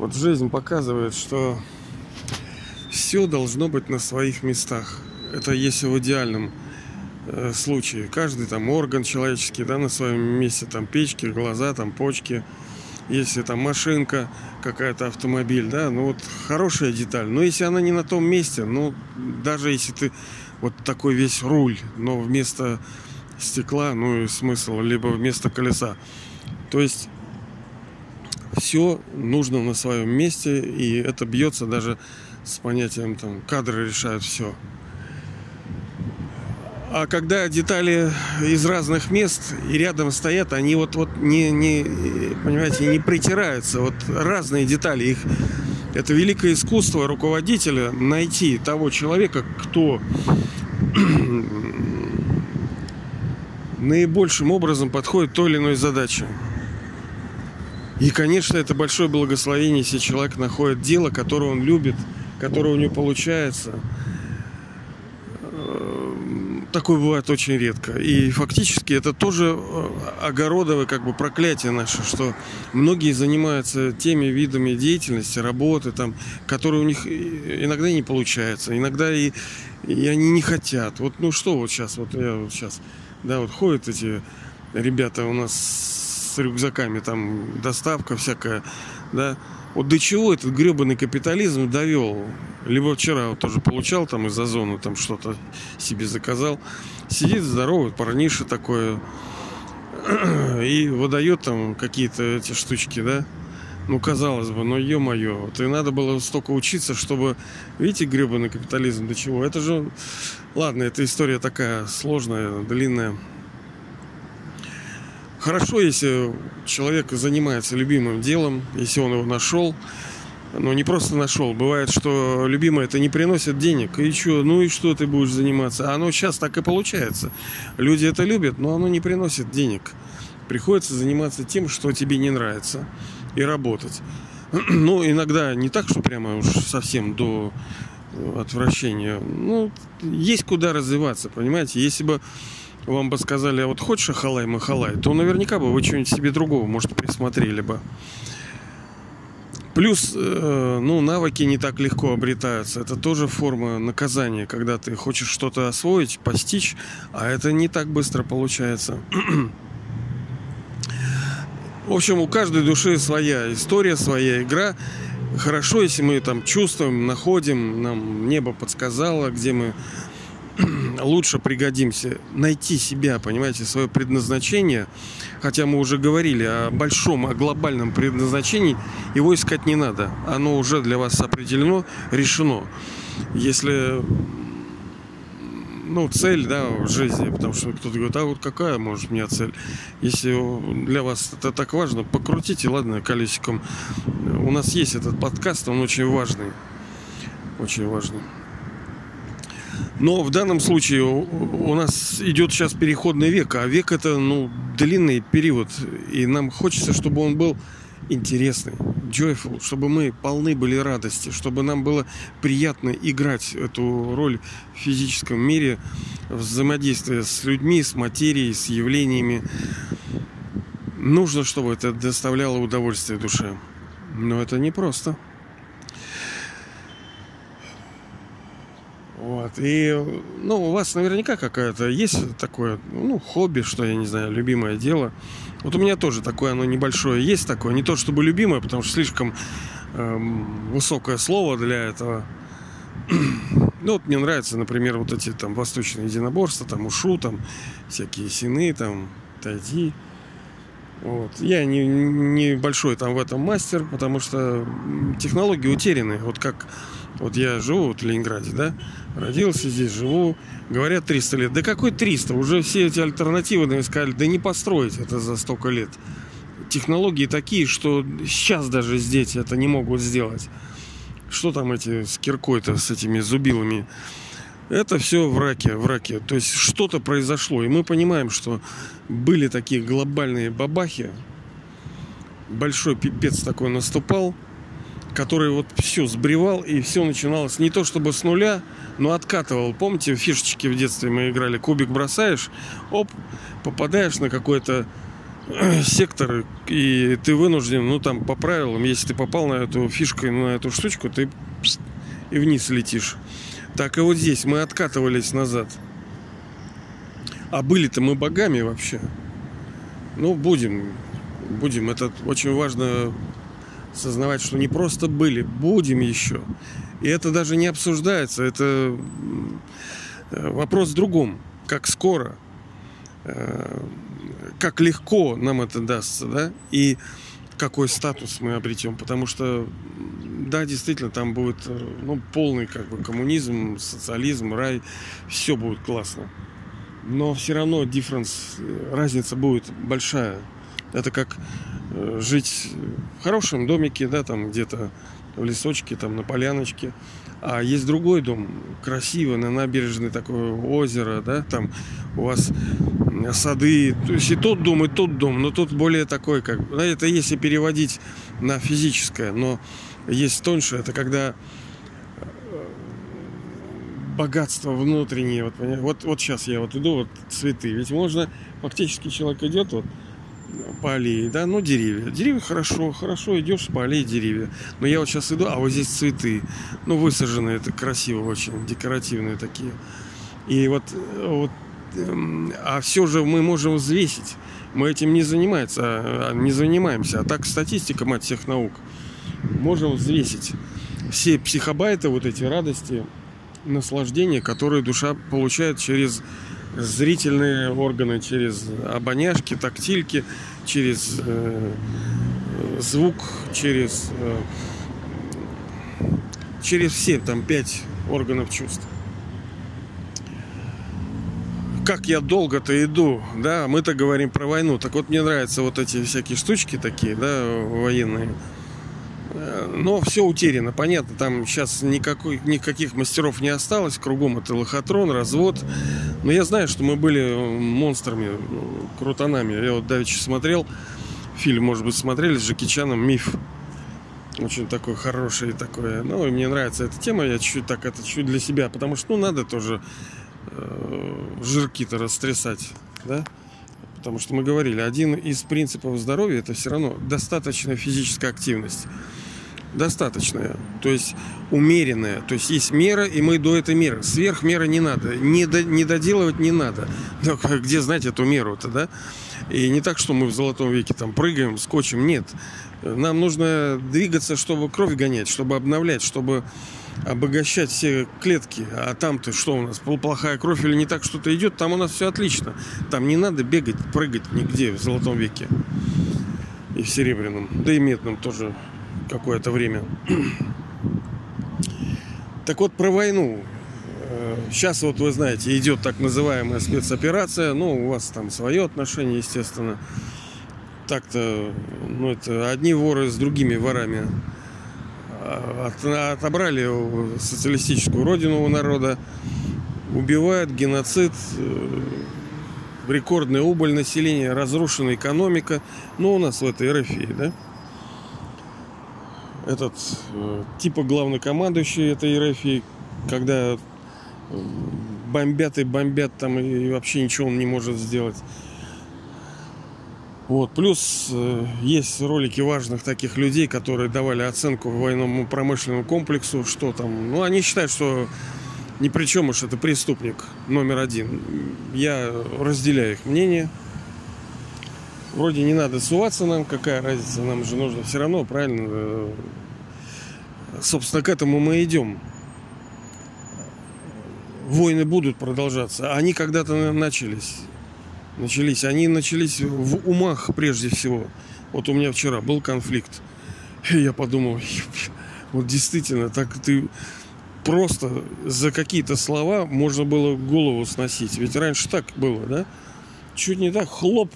Вот жизнь показывает, что все должно быть на своих местах. Это если в идеальном э, случае. Каждый там орган человеческий, да, на своем месте, там печки, глаза, там почки. Если там машинка, какая-то автомобиль, да, ну вот хорошая деталь. Но если она не на том месте, ну даже если ты вот такой весь руль, но вместо стекла, ну и смысл, либо вместо колеса. То есть все нужно на своем месте, и это бьется даже с понятием там кадры решают все. А когда детали из разных мест и рядом стоят, они вот, вот не, не, понимаете, не притираются. Вот разные детали. Их, это великое искусство руководителя найти того человека, кто наибольшим образом подходит той или иной задаче. И, конечно, это большое благословение, если человек находит дело, которое он любит, которое у него получается. Э, такое бывает очень редко. И фактически это тоже э, огородовое как бы проклятие наше, что многие занимаются теми видами деятельности, работы, там, которые у них иногда не получается, иногда и, и они не хотят. Вот ну что вот сейчас, вот я вот сейчас да, вот ходят эти ребята у нас с рюкзаками, там доставка всякая, да. Вот до чего этот гребаный капитализм довел? Либо вчера вот тоже получал там из-за зоны там что-то себе заказал. Сидит здоровый парниша такое и выдает там какие-то эти штучки, да. Ну, казалось бы, но ё-моё, вот и надо было столько учиться, чтобы... Видите, гребаный капитализм до чего? Это же... Ладно, эта история такая сложная, длинная. Хорошо, если человек занимается любимым делом, если он его нашел, но не просто нашел. Бывает, что любимое это не приносит денег. И что? Ну и что ты будешь заниматься? Оно сейчас так и получается. Люди это любят, но оно не приносит денег. Приходится заниматься тем, что тебе не нравится и работать. Ну, иногда не так, что прямо уж совсем до отвращения. Ну, есть куда развиваться, понимаете? Если бы вам бы сказали, а вот хочешь ахалай махалай, то наверняка бы вы что-нибудь себе другого, может, присмотрели бы. Плюс, э, ну, навыки не так легко обретаются. Это тоже форма наказания, когда ты хочешь что-то освоить, постичь, а это не так быстро получается. В общем, у каждой души своя история, своя игра. Хорошо, если мы там чувствуем, находим, нам небо подсказало, где мы лучше пригодимся. Найти себя, понимаете, свое предназначение. Хотя мы уже говорили о большом, о глобальном предназначении. Его искать не надо. Оно уже для вас определено, решено. Если ну, цель, да, в жизни, потому что кто-то говорит, а вот какая может у меня цель? Если для вас это так важно, покрутите, ладно, колесиком. У нас есть этот подкаст, он очень важный, очень важный. Но в данном случае у нас идет сейчас переходный век, а век это, ну, длинный период, и нам хочется, чтобы он был интересный, joyful, чтобы мы полны были радости, чтобы нам было приятно играть эту роль в физическом мире, взаимодействие с людьми, с материей, с явлениями. Нужно, чтобы это доставляло удовольствие душе. Но это непросто. Вот. И, ну, у вас наверняка какая-то есть такое, ну, хобби, что, я не знаю, любимое дело. Вот у меня тоже такое, оно небольшое есть такое. Не то чтобы любимое, потому что слишком эм, высокое слово для этого. ну, вот мне нравятся, например, вот эти там восточные единоборства, там ушу, там всякие сины, там тайди. Вот. Я не, не большой там в этом мастер, потому что технологии утеряны. Вот как вот я живу вот в Ленинграде, да, родился здесь, живу. Говорят 300 лет. Да какой 300? Уже все эти альтернативы нам сказали, да не построить это за столько лет. Технологии такие, что сейчас даже здесь это не могут сделать. Что там эти с киркой-то, с этими зубилами? Это все в раке, в раке. То есть что-то произошло. И мы понимаем, что были такие глобальные бабахи. Большой пипец такой наступал – который вот все сбривал, и все начиналось не то чтобы с нуля, но откатывал. Помните, фишечки в детстве мы играли, кубик бросаешь, оп, попадаешь на какое-то сектор, и ты вынужден, ну там по правилам, если ты попал на эту фишку, на эту штучку, ты и вниз летишь. Так и вот здесь мы откатывались назад. А были-то мы богами вообще. Ну, будем. Будем. Это очень важно сознавать, что не просто были, будем еще. И это даже не обсуждается. Это вопрос в другом. Как скоро, э, как легко нам это дастся, да, и какой статус мы обретем. Потому что, да, действительно, там будет э, ну, полный как бы коммунизм, социализм, рай, все будет классно. Но все равно э, разница будет большая. Это как жить в хорошем домике, да, там где-то в лесочке, там на поляночке. А есть другой дом, красиво, на набережной такое озеро, да, там у вас сады. То есть и тот дом, и тот дом, но тот более такой, как... Да, это если переводить на физическое, но есть тоньше, это когда э, богатство внутреннее. Вот, вот, вот сейчас я вот иду, вот цветы. Ведь можно, фактически человек идет, вот по аллее, да, ну деревья. Деревья хорошо, хорошо идешь по аллее деревья. Но я вот сейчас иду, а вот здесь цветы. Ну, высаженные, это красиво очень, декоративные такие. И вот, вот эм, а все же мы можем взвесить. Мы этим не занимаемся, а, не занимаемся. А так статистика, мать всех наук. Можем взвесить все психобайты, вот эти радости, наслаждения, которые душа получает через зрительные органы, через обоняшки, тактильки, через э, звук, через, э, через все там пять органов чувств. Как я долго-то иду, да, мы-то говорим про войну. Так вот, мне нравятся вот эти всякие штучки такие, да, военные. Э, но все утеряно, понятно, там сейчас никакой, никаких мастеров не осталось, кругом это лохотрон, развод. Но я знаю, что мы были монстрами, крутанами. Я вот давеча смотрел фильм, может быть, смотрели с Джеки Чаном «Миф». Очень такой хороший такой. Ну, и мне нравится эта тема, я чуть-чуть так это чуть для себя, потому что, ну, надо тоже э, жирки-то растрясать, да? Потому что мы говорили, один из принципов здоровья это все равно достаточная физическая активность достаточная, то есть умеренная, то есть есть мера, и мы до этой меры. Сверх меры не надо, не, до, не доделывать не надо. Но где знать эту меру-то, да? И не так, что мы в золотом веке там прыгаем, скотчем, нет. Нам нужно двигаться, чтобы кровь гонять, чтобы обновлять, чтобы обогащать все клетки. А там-то что у нас, плохая кровь или не так что-то идет, там у нас все отлично. Там не надо бегать, прыгать нигде в золотом веке. И в серебряном, да и медном тоже какое-то время. Так вот, про войну. Сейчас вот вы знаете, идет так называемая спецоперация. Ну, у вас там свое отношение, естественно. Так-то, ну, это одни воры с другими ворами. От, отобрали социалистическую родину у народа. Убивают, геноцид, э, рекордная убыль населения, разрушена экономика. Ну, у нас в этой РФ, да? Этот э, типа главнокомандующий этой РФ, когда э, бомбят и бомбят там и вообще ничего он не может сделать. Вот. Плюс э, есть ролики важных таких людей, которые давали оценку военному промышленному комплексу, что там. Ну, они считают, что ни при чем уж это преступник номер один. Я разделяю их мнение. Вроде не надо суваться нам, какая разница, нам же нужно все равно, правильно, собственно, к этому мы идем. Войны будут продолжаться. Они когда-то начались. Начались. Они начались в умах прежде всего. Вот у меня вчера был конфликт. И я подумал, вот действительно, так ты просто за какие-то слова можно было голову сносить. Ведь раньше так было, да? Чуть не так, хлоп,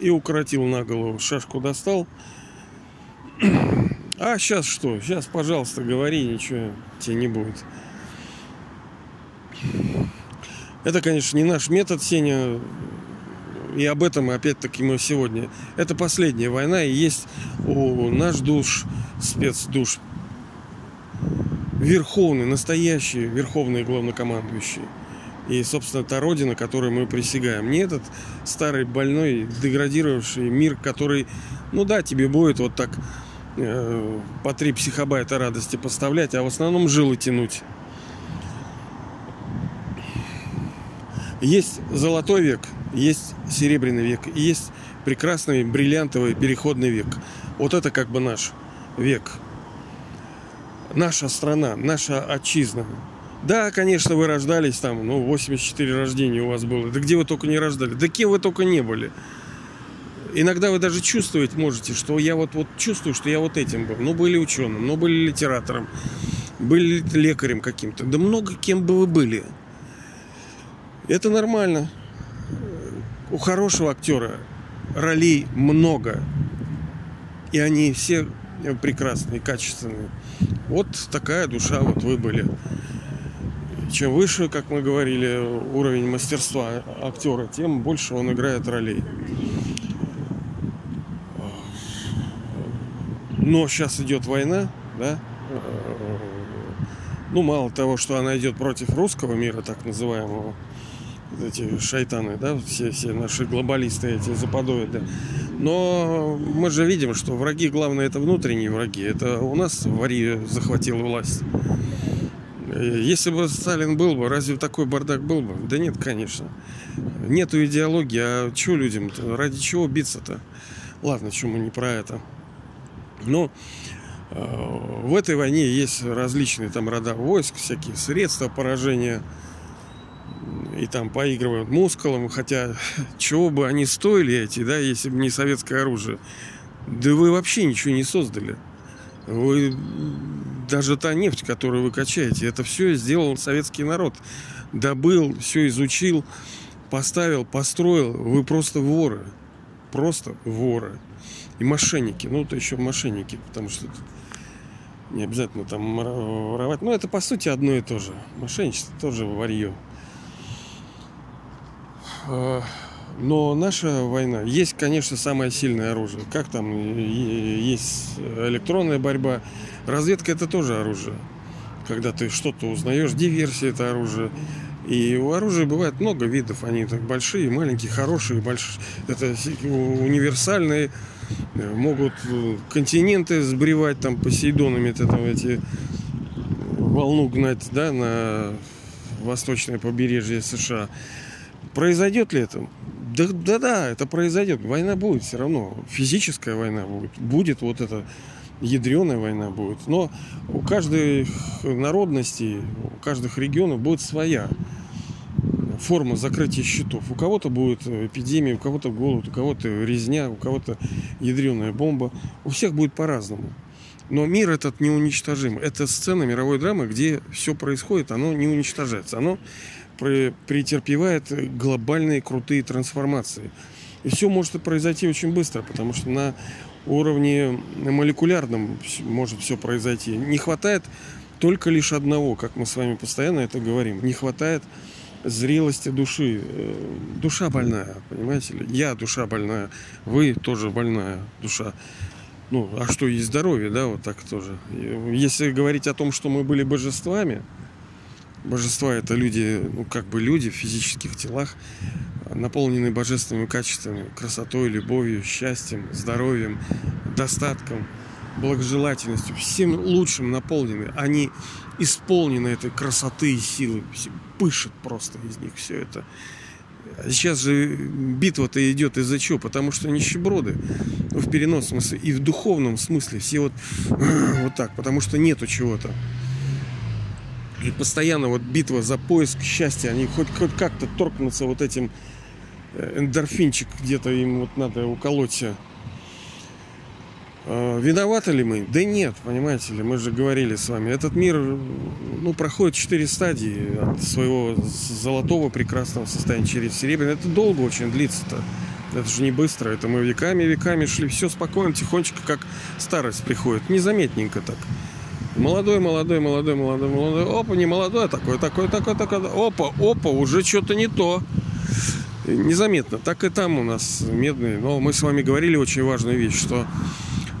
и укоротил на голову. Шашку достал. А сейчас что? Сейчас, пожалуйста, говори, ничего тебе не будет. Это, конечно, не наш метод, Сеня. И об этом, опять-таки, мы сегодня. Это последняя война, и есть у наш душ, спецдуш, верховный, настоящий верховный главнокомандующий. И, собственно, та родина, которой мы присягаем. Не этот старый, больной, деградировавший мир, который, ну да, тебе будет вот так по три психобайта радости поставлять, а в основном жилы тянуть. Есть золотой век, есть серебряный век, и есть прекрасный бриллиантовый переходный век. Вот это как бы наш век. Наша страна, наша отчизна. Да, конечно, вы рождались там, ну, 84 рождения у вас было. Да где вы только не рождали, да кем вы только не были. Иногда вы даже чувствовать можете, что я вот, вот чувствую, что я вот этим был. Ну, были ученым, ну, были литератором, были лекарем каким-то. Да много кем бы вы были. Это нормально. У хорошего актера ролей много. И они все прекрасные, качественные. Вот такая душа вот вы были. Чем выше, как мы говорили, уровень мастерства актера, тем больше он играет ролей. Но сейчас идет война, да? Ну, мало того, что она идет против русского мира, так называемого, эти шайтаны, да, все, все наши глобалисты эти западоиды. Но мы же видим, что враги, главное, это внутренние враги. Это у нас Вария захватила власть. Если бы Сталин был бы, разве такой бардак был бы? Да нет, конечно. Нету идеологии, а что людям -то? Ради чего биться-то? Ладно, что мы не про это. Но э, в этой войне есть различные там рода войск, всякие средства поражения – и там поигрывают мускулом, хотя чего бы они стоили эти, да, если бы не советское оружие. Да вы вообще ничего не создали. Вы даже та нефть, которую вы качаете, это все сделал советский народ. Добыл, все изучил, поставил, построил. Вы просто воры. Просто воры. И мошенники. Ну, то еще мошенники, потому что не обязательно там воровать. Но это по сути одно и то же. Мошенничество тоже варье. Э, но наша война, есть, конечно, самое сильное оружие. Как там есть электронная борьба. Разведка это тоже оружие. Когда ты что-то узнаешь, диверсия это оружие. И у оружия бывает много видов. Они так большие, маленькие, хорошие, большие. Это универсальные. Могут континенты сбривать там посейдонами, это, там, эти волну гнать да, на восточное побережье США. Произойдет ли это? Да, да, да, это произойдет. Война будет все равно. Физическая война будет. Будет вот эта ядреная война будет. Но у каждой народности, у каждых регионов будет своя форма закрытия счетов. У кого-то будет эпидемия, у кого-то голод, у кого-то резня, у кого-то ядреная бомба. У всех будет по-разному. Но мир этот неуничтожим. Это сцена мировой драмы, где все происходит, оно не уничтожается. Оно претерпевает глобальные крутые трансформации. И все может произойти очень быстро, потому что на уровне молекулярном может все произойти. Не хватает только лишь одного, как мы с вами постоянно это говорим. Не хватает зрелости души. Э, душа больная, понимаете ли? Я душа больная, вы тоже больная душа. Ну, а что есть здоровье, да, вот так тоже. Если говорить о том, что мы были божествами, Божества это люди, ну как бы люди в физических телах, наполненные божественными качествами, красотой, любовью, счастьем, здоровьем, достатком, благожелательностью, всем лучшим наполнены. Они исполнены этой красоты и силы, пышет просто из них все это. Сейчас же битва-то идет из-за чего? Потому что нищеброды в переносном смысле и в духовном смысле все вот, вот так, потому что нету чего-то. И постоянно вот битва за поиск счастья, они хоть, хоть как-то торкнутся вот этим эндорфинчик где-то им вот надо уколоть а, Виноваты ли мы? Да нет, понимаете ли, мы же говорили с вами. Этот мир ну, проходит четыре стадии от своего золотого прекрасного состояния через серебряный. Это долго очень длится-то. Это же не быстро. Это мы веками, веками шли. Все спокойно, тихонечко, как старость приходит. Незаметненько так. Молодой, молодой, молодой, молодой, молодой. Опа, не молодой, а такой, такой, такой, такой. Опа, опа, уже что-то не то. Незаметно. Так и там у нас медные. Но мы с вами говорили очень важную вещь, что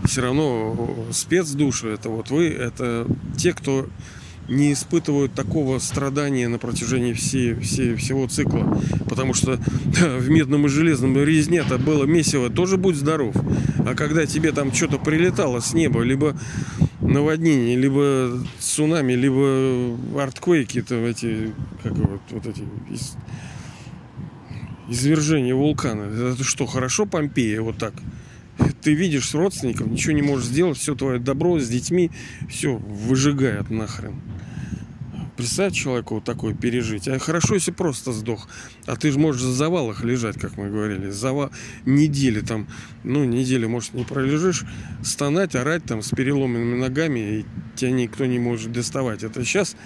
все равно спецдуши, это вот вы, это те, кто не испытывают такого страдания на протяжении всей, всей, всего цикла. Потому что да, в медном и железном резне-то было месиво, тоже будь здоров. А когда тебе там что-то прилетало с неба, либо наводнение, либо цунами, либо артквейки, то эти, как вот, вот эти из, извержения вулкана. Это что, хорошо Помпея вот так? Ты видишь родственников, ничего не можешь сделать, все твое добро с детьми, все выжигает нахрен. Представь человеку вот такое пережить. А хорошо, если просто сдох. А ты же можешь в завалах лежать, как мы говорили. Зава... Недели там, ну, недели, может, не пролежишь, стонать, орать там с переломанными ногами, и тебя никто не может доставать. Это сейчас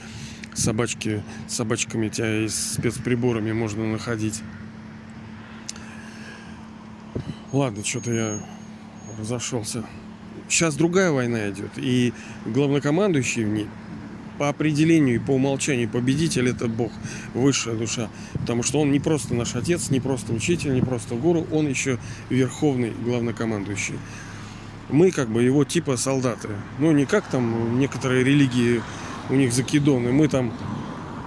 собачки, собачками тебя и с спецприборами можно находить. Ладно, что-то я разошелся. Сейчас другая война идет, и главнокомандующий в ней по определению и по умолчанию победитель это Бог, высшая душа. Потому что он не просто наш отец, не просто учитель, не просто гуру, он еще верховный главнокомандующий. Мы как бы его типа солдаты. Ну, не как там некоторые религии, у них закидоны. Мы там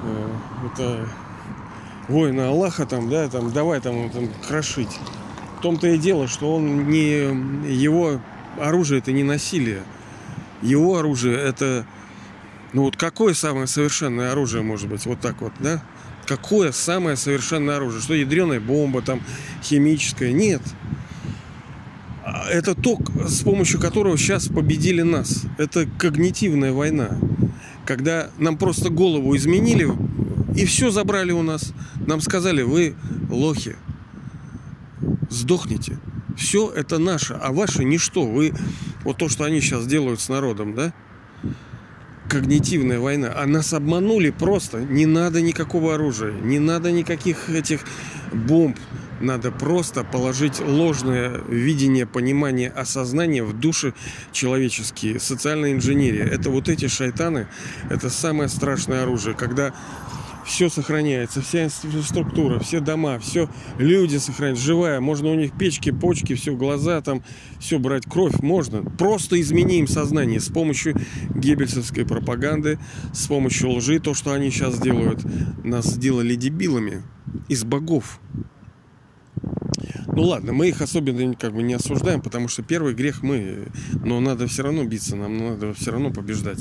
э, это воины Аллаха там, да, там давай там, там крошить. В том-то и дело, что он не его оружие это не насилие. Его оружие это ну вот какое самое совершенное оружие может быть? Вот так вот, да? Какое самое совершенное оружие? Что ядреная бомба, там, химическая? Нет. А это то, с помощью которого сейчас победили нас. Это когнитивная война. Когда нам просто голову изменили и все забрали у нас. Нам сказали, вы лохи. Сдохните. Все это наше, а ваше ничто. Вы вот то, что они сейчас делают с народом, да? когнитивная война. А нас обманули просто. Не надо никакого оружия, не надо никаких этих бомб. Надо просто положить ложное видение, понимание, осознание в души человеческие. Социальная инженерия. Это вот эти шайтаны, это самое страшное оружие. Когда все сохраняется, вся инфраструктура, все дома, все люди сохраняются, живая, можно у них печки, почки, все, глаза там, все брать, кровь можно. Просто измени им сознание с помощью геббельсовской пропаганды, с помощью лжи, то, что они сейчас делают. Нас сделали дебилами из богов. Ну ладно, мы их особенно как бы не осуждаем, потому что первый грех мы, но надо все равно биться, нам надо все равно побеждать.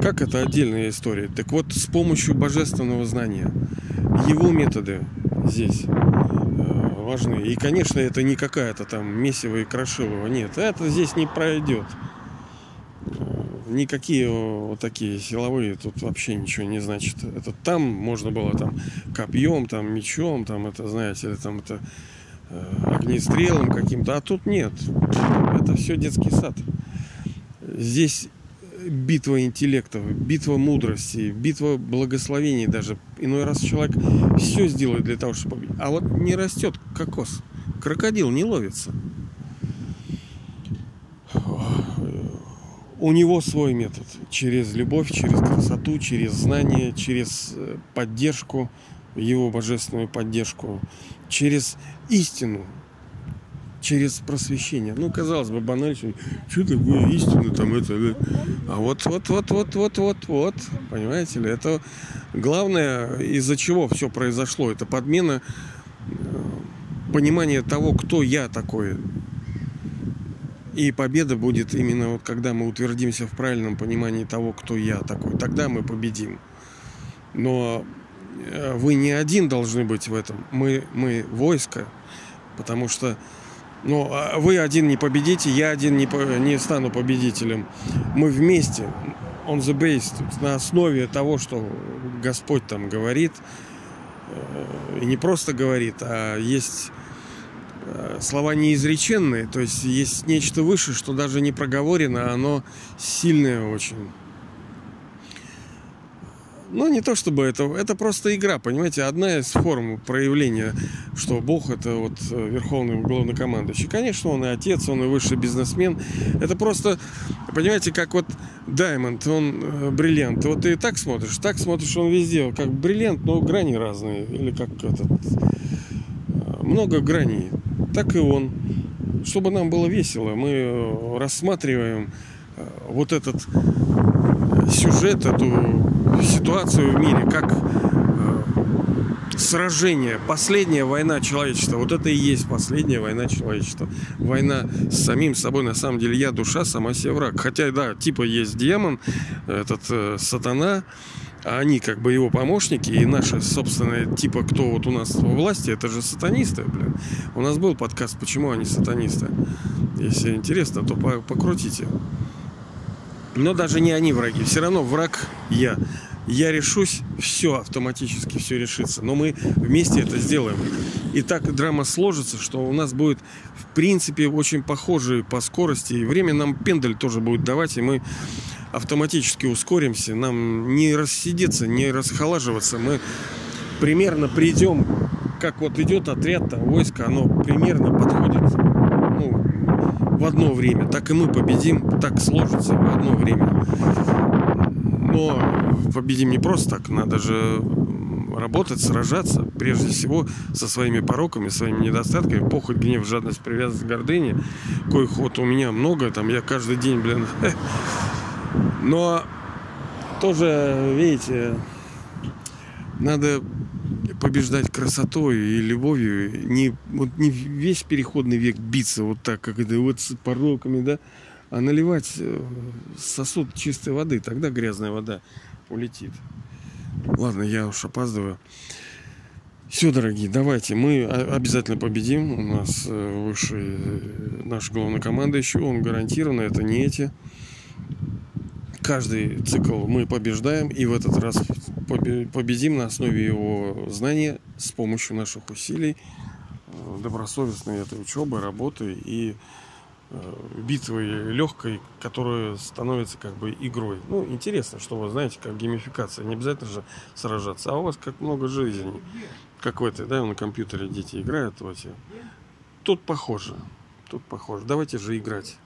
Как это отдельная история? Так вот, с помощью божественного знания, его методы здесь э, важны. И, конечно, это не какая-то там месиво и крошилова. Нет, это здесь не пройдет. Э, никакие вот такие силовые тут вообще ничего не значит. Это там можно было там копьем, там мечом, там это, знаете, или там это огнестрелом каким-то, а тут нет. Это все детский сад. Здесь битва интеллектов, битва мудрости, битва благословений даже. Иной раз человек все сделает для того, чтобы победить. А вот не растет кокос. Крокодил не ловится. У него свой метод. Через любовь, через красоту, через знание, через э, поддержку, его божественную поддержку, через истину, через просвещение. Ну, казалось бы, банально, что такое истина там это, да? А вот, вот, вот, вот, вот, вот, вот, понимаете ли, это главное, из-за чего все произошло, это подмена э, понимания того, кто я такой. И победа будет именно вот когда мы утвердимся в правильном понимании того, кто я такой. Тогда мы победим. Но вы не один должны быть в этом. Мы, мы войско, потому что ну, а вы один не победите, я один не, не стану победителем. Мы вместе, on the base, на основе того, что Господь там говорит, э, и не просто говорит, а есть э, слова неизреченные, то есть есть нечто выше, что даже не проговорено, оно сильное очень. Ну, не то чтобы это, это просто игра, понимаете, одна из форм проявления, что Бог это вот э, верховный главнокомандующий. Конечно, он и отец, он и высший бизнесмен. Это просто, понимаете, как вот Даймонд, он э, бриллиант. Вот ты так смотришь, так смотришь, он везде, как бриллиант, но грани разные. Или как этот, э, много граней. Так и он. Чтобы нам было весело, мы рассматриваем вот этот сюжет, эту ситуацию в мире, как э, сражение, последняя война человечества. Вот это и есть последняя война человечества. Война с самим собой. На самом деле я душа, сама себе враг. Хотя, да, типа есть демон, этот э, сатана, а они как бы его помощники, и наши, собственно, типа, кто вот у нас во власти, это же сатанисты, блин. У нас был подкаст, почему они сатанисты. Если интересно, то покрутите. Но даже не они враги, все равно враг я я решусь, все автоматически все решится. Но мы вместе это сделаем. И так драма сложится, что у нас будет, в принципе, очень похожие по скорости. И время нам пендель тоже будет давать, и мы автоматически ускоримся. Нам не рассидеться, не расхолаживаться. Мы примерно придем, как вот идет отряд, там, войско, оно примерно подходит ну, в одно время. Так и мы победим, так сложится в одно время. Но победим не просто так, надо же работать, сражаться, прежде всего, со своими пороками, своими недостатками, похоть, гнев, жадность, привязанность, гордыни, коих вот у меня много, там я каждый день, блин, но тоже, видите, надо побеждать красотой и любовью, не, вот не весь переходный век биться вот так, как это вот с пороками, да, а наливать э, сосуд чистой воды, тогда грязная вода улетит. Ладно, я уж опаздываю. Все, дорогие, давайте. Мы обязательно победим. У нас э, высший э, наш главнокомандующий, он гарантированно, это не эти. Каждый цикл мы побеждаем, и в этот раз победим на основе его знания с помощью наших усилий, добросовестной этой учебы, работы и Э, битвой легкой, которая становится как бы игрой. Ну, интересно, что вы знаете, как геймификация. Не обязательно же сражаться, а у вас как много жизней. Как в этой, да, на компьютере дети играют в эти. Тут похоже. Тут похоже. Давайте же играть.